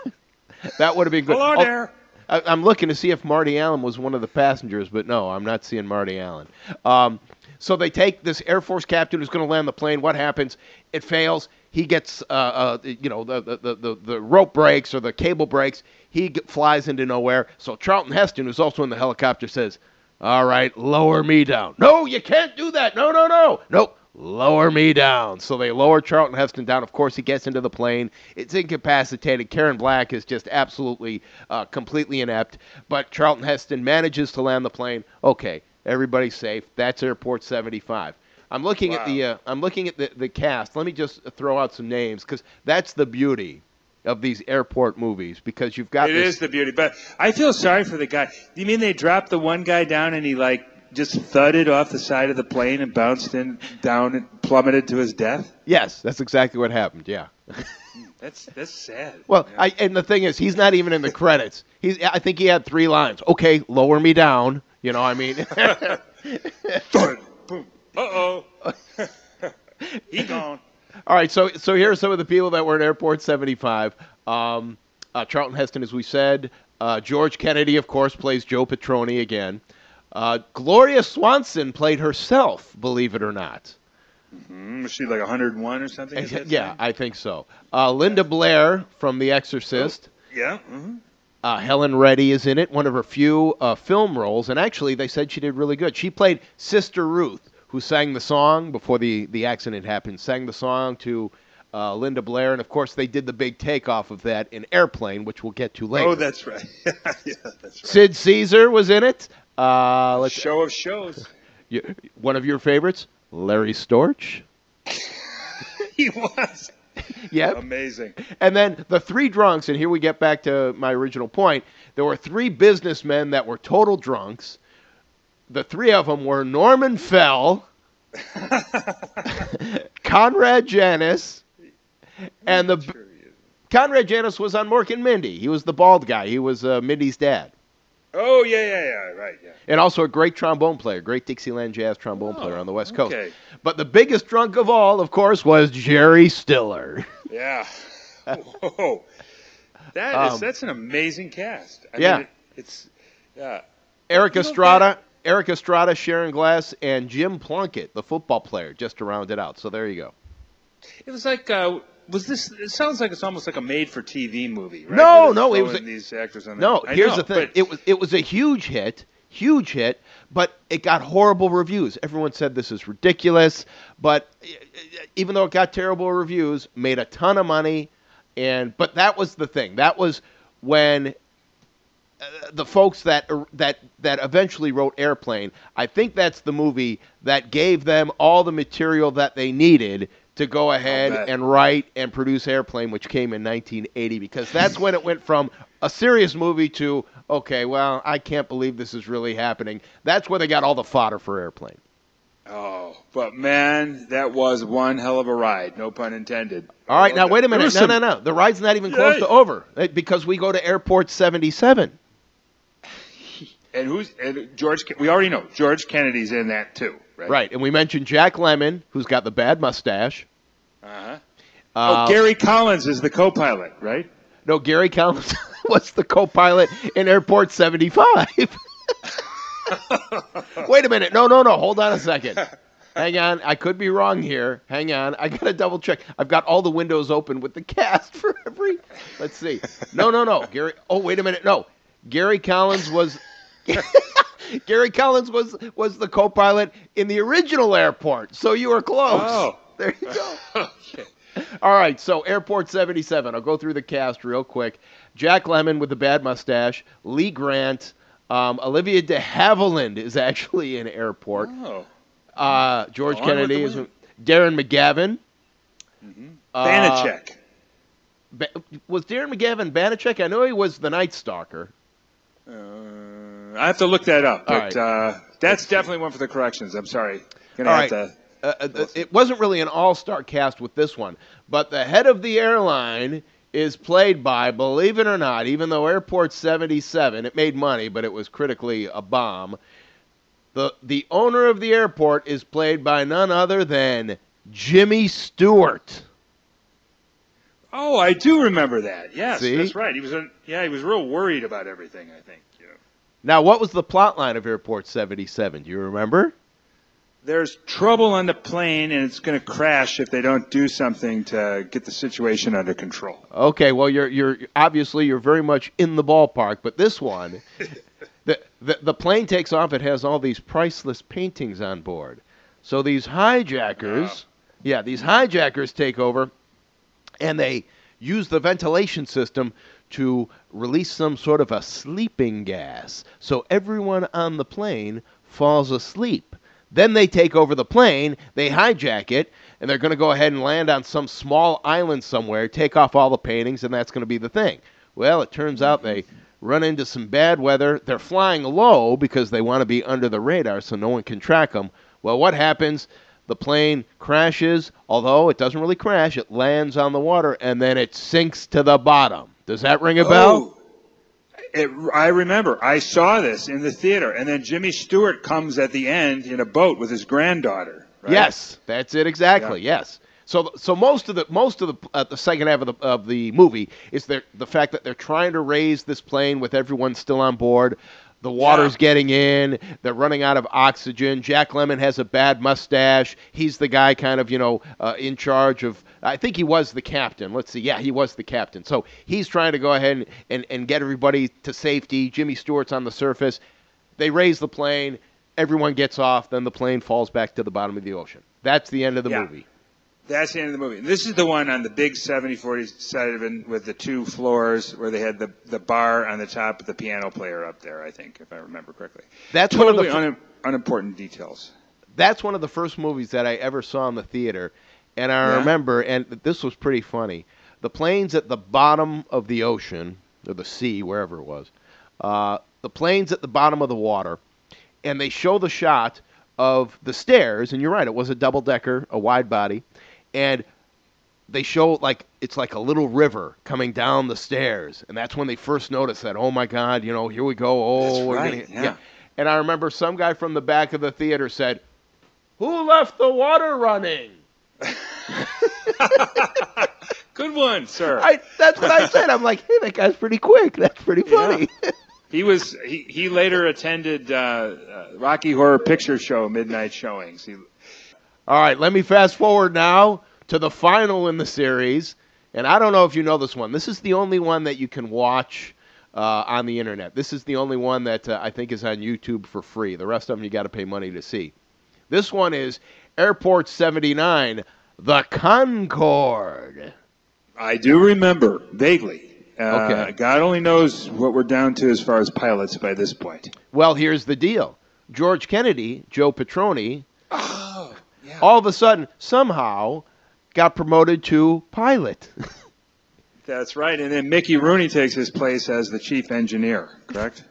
that would have been good. Hello Oh, there. I, I'm looking to see if Marty Allen was one of the passengers, but no, I'm not seeing Marty Allen. Um, so they take this Air Force captain who's going to land the plane. What happens? It fails. He gets, uh, uh, you know, the, the, the, the rope breaks or the cable breaks. He flies into nowhere. So Charlton Heston, who's also in the helicopter, says, "All right, lower me down." No, you can't do that. No, no, no, nope. Lower me down. So they lower Charlton Heston down. Of course, he gets into the plane. It's incapacitated. Karen Black is just absolutely, uh, completely inept. But Charlton Heston manages to land the plane. Okay, everybody's safe. That's Airport 75. I'm looking at the uh, I'm looking at the, the cast. Let me just throw out some names because that's the beauty of these airport movies because you've got It this. is the beauty, but I feel sorry for the guy. You mean they dropped the one guy down and he like just thudded off the side of the plane and bounced in down and plummeted to his death? yes, that's exactly what happened. Yeah. (laughs) That's that's sad. Well. I, and the thing is, he's not even in the credits. He's, I think he had three lines. Okay, lower me down. You know, I mean, (laughs) Thud, boom. Uh oh. (laughs) he gone. all right. So, so here are some of the people that were in Airport 75. Um, uh, Charlton Heston, as we said. Uh, George Kennedy, of course, plays Joe Petroni again. Uh, Gloria Swanson played herself, believe it or not. Mm, was she like 101 or something? (laughs) that yeah. I think so. Uh, Linda Blair from The Exorcist. Yeah. hmm Uh, Helen Reddy is in it, one of her few uh, film roles, and actually they said she did really good. She played Sister Ruth, who sang the song before the, the accident happened, sang the song to uh, Linda Blair, and of course they did the big takeoff of that in Airplane, which we'll get to later. Oh, that's right. (laughs) yeah, that's right. Sid Caesar was in it. Uh, let's, Show of shows. (laughs) y- one of your favorites, Larry Storch. (laughs) he was Yep. amazing. And then the three drunks, and here we get back to my original point. There were three businessmen that were total drunks. The three of them were Norman Fell, (laughs) Conrad Janis, and the Sure he is. Conrad Janis was on Mork and Mindy. He was the bald guy. He was uh, Mindy's dad, Oh yeah, yeah, yeah. Right. Yeah. and also a great trombone player, great Dixieland jazz trombone player on the West Coast. Okay. But the biggest drunk of all, of course, was Jerry Stiller. (laughs) Yeah. Whoa. That is Um, that's an amazing cast. I yeah. Mean, it, it's yeah. Erik Estrada, Erik Estrada, Sharon Gless, and Jim Plunkett, the football player, just to round it out. So there you go. It was like uh, was this? It sounds like it's almost like a made-for-TV movie. Right? No, no, it was a- these actors on. No. Here's know, the thing. It was it was a huge hit, huge hit, but it got horrible reviews. Everyone said this is ridiculous, but even though it got terrible reviews, made a ton of money, and but that was the thing. That was when uh, the folks that that that eventually wrote Airplane. I think that's the movie that gave them all the material that they needed to go ahead and write and produce Airplane, which came in 1980, because that's when it went from a serious movie to okay, well, I can't believe this is really happening. That's where they got all the fodder for Airplane. Oh, but man, that was one hell of a ride. No pun intended. All right, now wait a minute. No, no, no. The ride's not even close to over because we go to Airport 77. And who's and George? We already know George Kennedy's in that too, right? Right, and we mentioned Jack Lemmon, who's got the bad mustache. Uh-huh. Uh, oh, Gary Collins is the co-pilot, right? No, Gary Collins (laughs) was the co-pilot in Airport 75. (laughs) Wait a minute. No, no, no. Hold on a second. Hang on. I could be wrong here. Hang on. I got to double check. I've got all the windows open with the cast for every. Let's see. No, no, no. Gary. Oh, wait a minute. No. Gary Collins was. (laughs) Gary Collins was was the co-pilot in the original airport. So you were close. Oh. (laughs) There you go. (laughs) okay. All right, so Airport 77. I'll go through the cast real quick. Jack Lemmon with the bad mustache, Lee Grant, um, Olivia de Havilland is actually in Airport. Oh. Uh, George On Kennedy is. Darren McGavin. Uh, Banacek. Ba- was Darren McGavin Banacek? I know he was the Night Stalker. Uh, I have to look that up, All but right. uh, that's definitely one for the corrections. I'm sorry. Gonna All have right. to. Uh, uh, it wasn't really an all-star cast with this one, but the head of the airline is played by, believe it or not, even though Airport 77 it made money, but it was critically a bomb. The the owner of the airport is played by none other than Jimmy Stewart. Oh, I do remember that. Yes, See? that's right. He was. Yeah, he was real worried about everything. I think. Now, what was the plot line of Airport 77? Do you remember? There's trouble on the plane, and it's going to crash if they don't do something to get the situation under control. Okay, well you're you're obviously you're very much in the ballpark, but this one (laughs) the, the the plane takes off, it has all these priceless paintings on board. So these hijackers, yeah, these hijackers take over and they use the ventilation system to release some sort of a sleeping gas. So everyone on the plane falls asleep. Then they take over the plane, they hijack it, and they're going to go ahead and land on some small island somewhere, take off all the paintings, and that's going to be the thing. Well, it turns out they run into some bad weather. They're flying low because they want to be under the radar so no one can track them. Well, what happens? The plane crashes, although it doesn't really crash, it lands on the water and then it sinks to the bottom. Does that ring a bell? Oh, it, I remember. I saw this in the theater, and then Jimmy Stewart comes at the end in a boat with his granddaughter. Right? Yes, that's it exactly. Yes. So, so most of the most of the uh, the second half of the of the movie is the the fact that they're trying to raise this plane with everyone still on board. The water's Yeah. getting in. They're running out of oxygen. Jack Lemmon has a bad mustache. He's the guy kind of, you know, uh, in charge of. I think he was the captain. Let's see. Yeah, he was the captain. So he's trying to go ahead and, and, and get everybody to safety. Jimmy Stewart's on the surface. They raise the plane. Everyone gets off. Then the plane falls back to the bottom of the ocean. That's the end of the Yeah. movie. That's the end of the movie. This is the one on the big 70-40 side of it with the two floors where they had the, the bar on the top with the piano player up there, I think, if I remember correctly. That's one of the un, unimportant details. that's one of the first movies that I ever saw in the theater, and I Yeah? remember, and this was pretty funny. The plane's at the bottom of the ocean or the sea, wherever it was. Uh, the plane's at the bottom of the water, and they show the shot of the stairs. And you're right, it was a double decker, a wide body, and they show like it's like a little river coming down the stairs, and that's when they first notice that. Oh my God, you know, here we go. Oh, That's we're right, gonna, yeah. And I remember some guy from the back of the theater said, "Who left the water running?" (laughs) Good one, sir. I, that's what I said. I'm like, hey, that guy's pretty quick. That's pretty funny. (laughs) He was. He, he later attended uh, uh, Rocky Horror Picture Show midnight showings. He, All right, let me fast forward now to the final in the series. And I don't know if you know this one. This is the only one that you can watch uh, on the internet. This is the only one that uh, I think is on YouTube for free. The rest of them you got to pay money to see. This one is Airport 79, The Concorde. I do remember vaguely. Uh, Okay. God only knows what we're down to as far as pilots by this point. Well, here's the deal. George Kennedy, Joe Petroni, Oh, yeah. all of a sudden, somehow, got promoted to pilot. That's right. And then Mickey Rooney takes his place as the chief engineer. Correct.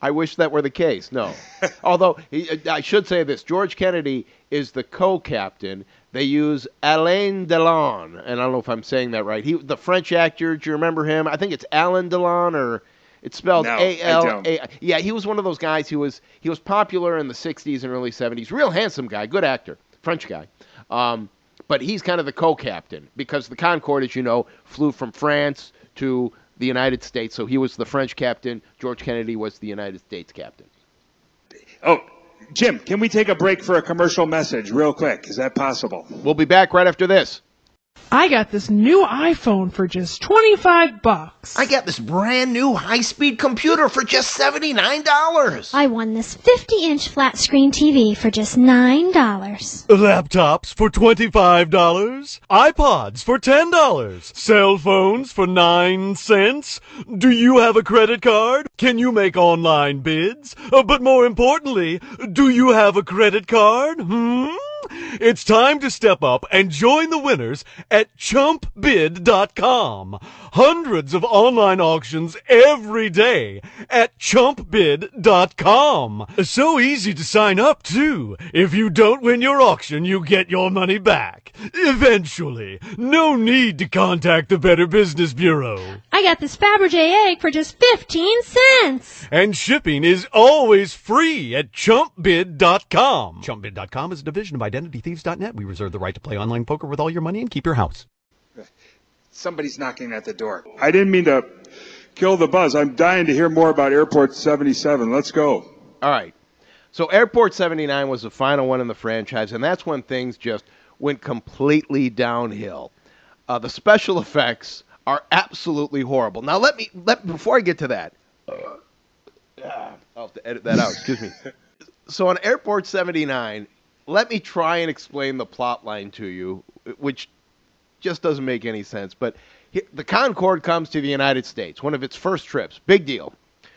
I wish that were the case. No. (laughs) Although, he, I should say this George Kennedy is the co captain. They use Alain Delon, and I don't know if I'm saying that right. He, the French actor, do you remember him? I think it's Alain Delon, or it's spelled A L. A. Yeah, he was one of those guys who was he was popular in the '60s and early '70s. Real handsome guy, good actor, French guy. Um, but he's kind of the co-captain because the Concorde, as you know, flew from France to the United States. So he was the French captain. George Kennedy was the United States captain. Oh, Jim, can we take a break for a commercial message real quick? Is that possible? We'll be back right after this. I got this new iPhone for just 25 bucks. I got this brand new high-speed computer for just seventy-nine dollars. I won this 50 inch flat screen TV for just $9. Laptops for $25, iPods for $10, cell phones for 9 cents. Do you have a credit card? Can you make online bids? Uh, but more importantly, do you have a credit card? Hmm? It's time to step up and join the winners at chumpbid.com. Hundreds of online auctions every day at chumpbid.com. So easy to sign up too. If you don't win your auction, you get your money back. Eventually. No need to contact the Better Business Bureau. I got this Fabergé egg for just 15 cents. And shipping is always free at chumpbid.com. Chumpbid.com is a division of identitythieves.net. We reserve the right to play online poker with all your money and keep your house. Somebody's knocking at the door. I didn't mean to kill the buzz. I'm dying to hear more about Airport 77. Let's go. All right. So Airport 79 was the final one in the franchise, and that's when things just went completely downhill. Uh, the special effects are absolutely horrible. Now let me let before I get to that. Uh, I'll have to edit that out. Excuse me. (laughs) So on Airport 79, let me try and explain the plot line to you, which just doesn't make any sense. But the Concorde comes to the United States, one of its first trips. Big deal.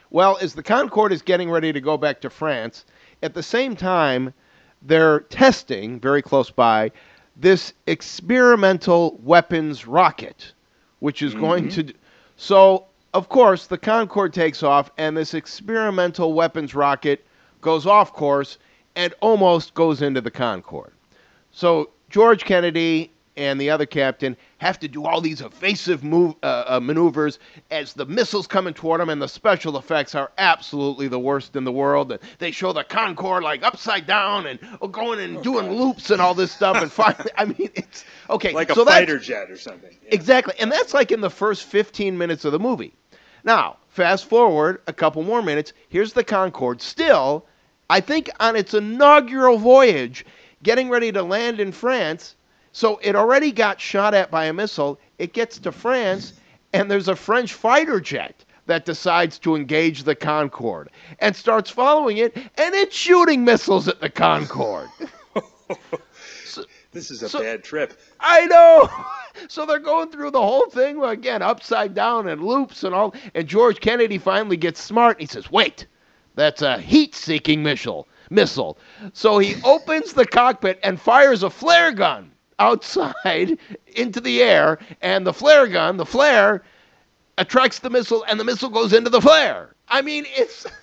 Well, as the Concorde is getting ready to go back to France, at the same time, they're testing very close by this experimental weapons rocket, which is going mm-hmm. to. So, of course, the Concorde takes off, and this experimental weapons rocket goes off course and almost goes into the Concorde. So George Kennedy and the other captain have to do all these evasive move, uh, uh, maneuvers as the missiles coming toward them, and the special effects are absolutely the worst in the world. And they show the Concorde like upside down and going and doing loops and all this stuff. And (laughs) finally, I mean, it's okay. Like a so that's- fighter jet or something. Yeah. Exactly. And that's like in the first 15 minutes of the movie. Now, fast forward a couple more minutes. Here's the Concorde, still, I think, on its inaugural voyage, getting ready to land in France. So it already got shot at by a missile. It gets to France, and there's a French fighter jet that decides to engage the Concorde and starts following it, and it's shooting missiles at the Concorde. (laughs) This is a So- bad trip. I know. (laughs) So they're going through the whole thing again, upside down and loops and all. And George Kennedy finally gets smart. And he says, "Wait, that's a heat-seeking missile." Missile. So he opens the cockpit and fires a flare gun outside (laughs) into the air, and the flare gun, the flare, attracts the missile, and the missile goes into the flare. I mean, it's. (laughs)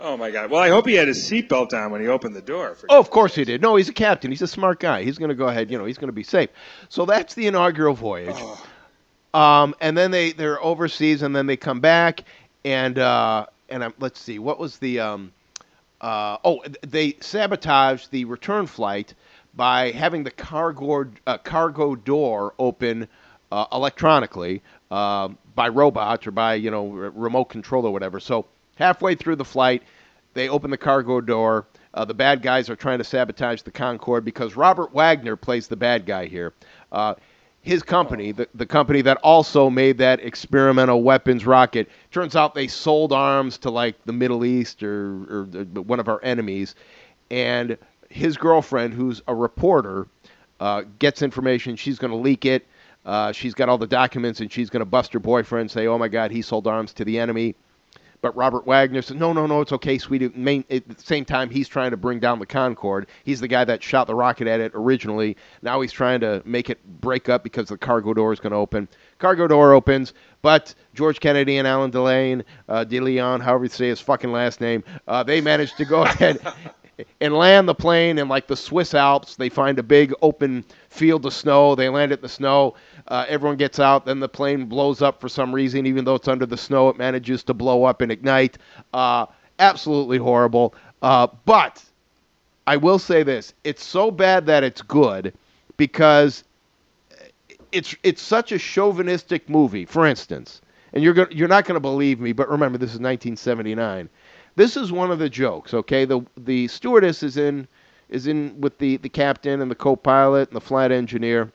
Oh my God. Well, I hope he had his seatbelt on when he opened the door. Oh, of course he did. No, he's a captain. He's a smart guy. He's going to go ahead. You know, he's going to be safe. So that's the inaugural voyage. Um, and then they they're overseas, and then they come back, and uh, and um, let's see, what was the um, uh, oh they sabotaged the return flight by having the cargo uh, cargo door open uh, electronically um by robots or by you know r- remote control or whatever. So halfway through the flight, they open the cargo door. Uh, the bad guys are trying to sabotage the Concorde because Robert Wagner plays the bad guy here. Uh, his company, the, the company that also made that experimental weapons rocket, turns out they sold arms to like the Middle East or, or one of our enemies. And his girlfriend, who's a reporter, uh, gets information. She's going to leak it. Uh, she's got all the documents, and she's going to bust her boyfriend, say, "Oh my God, he sold arms to the enemy." But Robert Wagner said, no, no, no, it's okay, sweetie. Main, at the same time, he's trying to bring down the Concorde. He's the guy that shot the rocket at it originally. Now he's trying to make it break up because the cargo door is going to open. Cargo door opens, but George Kennedy and Alan Delane, uh, DeLeon, however you say his fucking last name, uh, they managed to go (laughs) ahead and land the plane in like the Swiss Alps. They find a big open field of snow. They land it in the snow. Uh, everyone gets out. Then the plane blows up for some reason, even though it's under the snow. It manages to blow up and ignite. Uh, absolutely horrible. Uh, but I will say this: it's so bad that it's good because it's it's such a chauvinistic movie. For instance, and you're go- you're not going to believe me, but remember this is 1979. This is one of the jokes. Okay, the the stewardess is in is in with the the captain and the co-pilot and the flight engineer.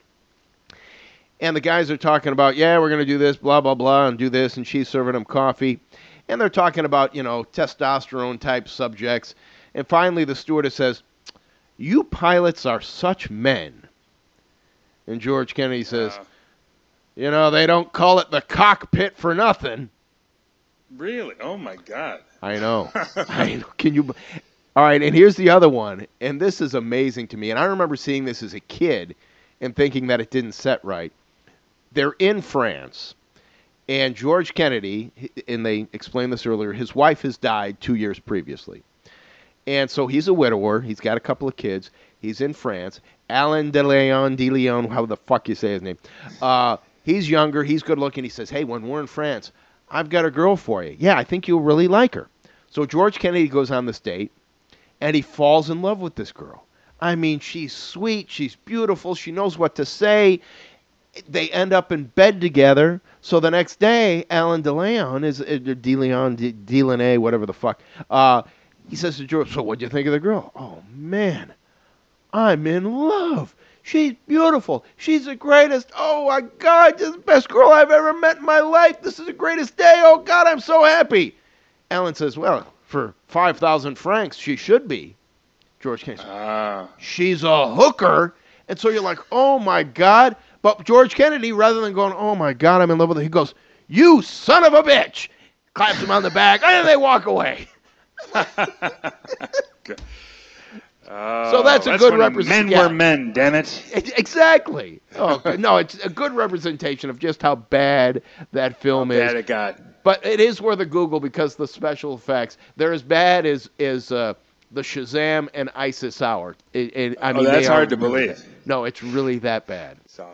And the guys are talking about, yeah, we're going to do this, blah, blah, blah, and do this. And she's serving them coffee. And they're talking about, you know, testosterone type subjects. And finally, the stewardess says, You pilots are such men. And George Kennedy says, Uh, You know, they don't call it the cockpit for nothing. Really? Oh my God. I know. (laughs) I know. Can you? All right, and here's the other one, and this is amazing to me. And I remember seeing this as a kid and thinking that it didn't set right. They're in France, and George Kennedy, and they explained this earlier. His wife has died two years previously, and so he's a widower. He's got a couple of kids. He's in France. Alain de Leon, de Leon, how the fuck you say his name? Uh, he's younger. He's good looking. He says, "Hey, when we're in France, I've got a girl for you. Yeah, I think you'll really like her." So George Kennedy goes on this date, and he falls in love with this girl. I mean, she's sweet, she's beautiful, she knows what to say. They end up in bed together. So the next day, Alan DeLeon is uh, DeLeon, De- Delaney, whatever the fuck. Uh, he says to George, "So what'd you think of the girl?" Oh man, I'm in love. She's beautiful. She's the greatest. Oh my God, this is the best girl I've ever met in my life. This is the greatest day. Oh God, I'm so happy. Alan says, "Well, for five thousand francs, she should be." George Kennedy says, Ah. she's a hooker. And so you're like, oh my God. But George Kennedy, rather than going, oh my God, I'm in love with her, he goes, you son of a bitch. Claps him on the back, and then they walk away. (laughs) Oh, So that's a good when represent- Men yeah. were men, damn it. Exactly. Oh, no, it's a good representation of just how bad that film is. Bad it got. But it is worth a Google because the special effects they're as bad as as uh, the Shazam and ISIS hour. It, it, I Oh, mean, that's hard to really believe. bad. No, it's really that bad. So,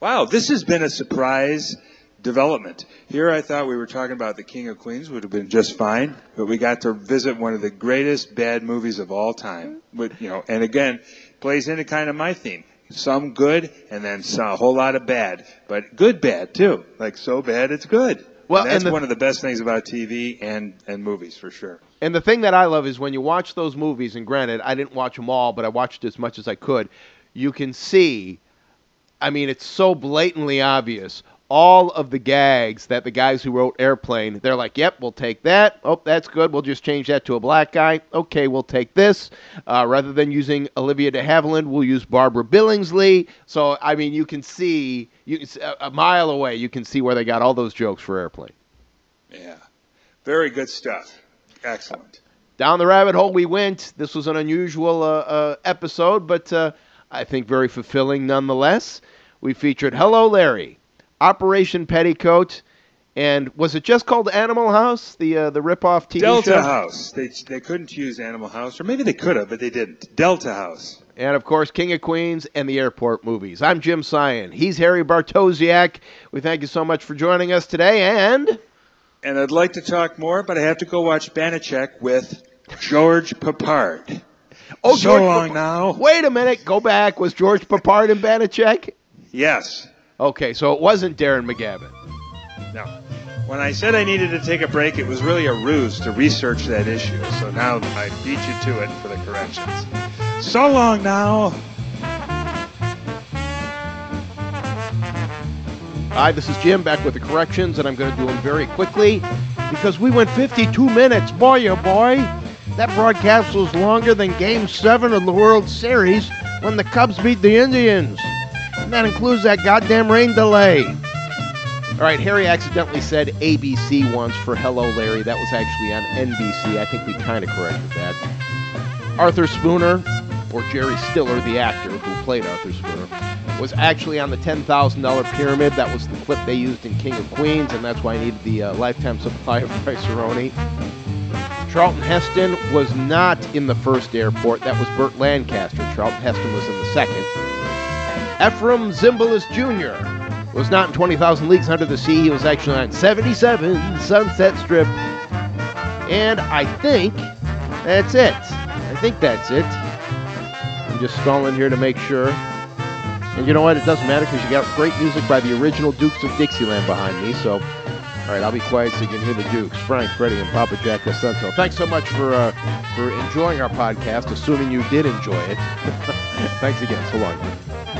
wow, this has been a surprise development. Here, I thought we were talking about the King of Queens would have been just fine, but we got to visit one of the greatest bad movies of all time. With you know, and again, plays into kind of my theme. Some good, and then some, a whole lot of bad, but good bad too. Like so bad it's good. Well, And that's and the- one of the best things about TV and and movies for sure. And the thing that I love is when you watch those movies, and granted, I didn't watch them all, but I watched as much as I could. You can see, I mean, it's so blatantly obvious. All of the gags that the guys who wrote Airplane, they're like, yep, we'll take that. Oh, that's good. We'll just change that to a black guy. Okay, we'll take this. Uh, rather than using Olivia de Havilland, we'll use Barbara Billingsley. So, I mean, you can see, you can, s- a a mile away, you can see where they got all those jokes for Airplane. Yeah, very good stuff. Excellent. down the rabbit hole we went. This was an unusual uh, uh, episode, but uh, I think very fulfilling nonetheless. We featured Hello Larry, Operation Petticoat, and was it just called Animal House, the uh, the ripoff TV Delta show? House. They they couldn't use Animal House, or maybe they could have, but they didn't. Delta House. And of course, King of Queens and the Airport movies. I'm Jim Syoen. He's Harry Bartosiak. We thank you so much for joining us today, and And I'd like to talk more, but I have to go watch Banacek with George Peppard. oh, so George long now. Wait a minute, go back. Was George Peppard in Banacek? Yes. Okay, so it wasn't Darren McGavin. No. When I said I needed to take a break, it was really a ruse to research that issue. So now I beat you to it for the corrections. So long now. Hi, this is Jim back with the corrections, and I'm going to do them very quickly because we went 52 minutes. Boy, oh boy. That broadcast was longer than Game 7 of the World Series when the Cubs beat the Indians. That includes that goddamn rain delay. All right, Harry accidentally said ABC once for Hello Larry. That was actually on NBC. I think we kind of corrected that. Arthur Spooner, or Jerry Stiller, the actor who played Arthur Spooner, was actually on the $10,000 pyramid. That was the clip they used in King of Queens, and that's why I needed the uh, lifetime supply of Rice-A-Roni. Charlton Heston was not in the first airport. That was Burt Lancaster. Charlton Heston was in the second. Efrem Zimbalist Jr. was not in 20,000 Leagues Under the Sea. He was actually on 77 Sunset Strip. And I think that's it. I think that's it. I'm just stalling here to make sure. And you know what? It doesn't matter because you got great music by the original Dukes of Dixieland behind me. So, all right, I'll be quiet so you can hear the Dukes, Frank, Freddie, and Papa Jack Cosenzo. Thanks so much for uh, for enjoying our podcast. Assuming you did enjoy it. (laughs) Thanks again. So long.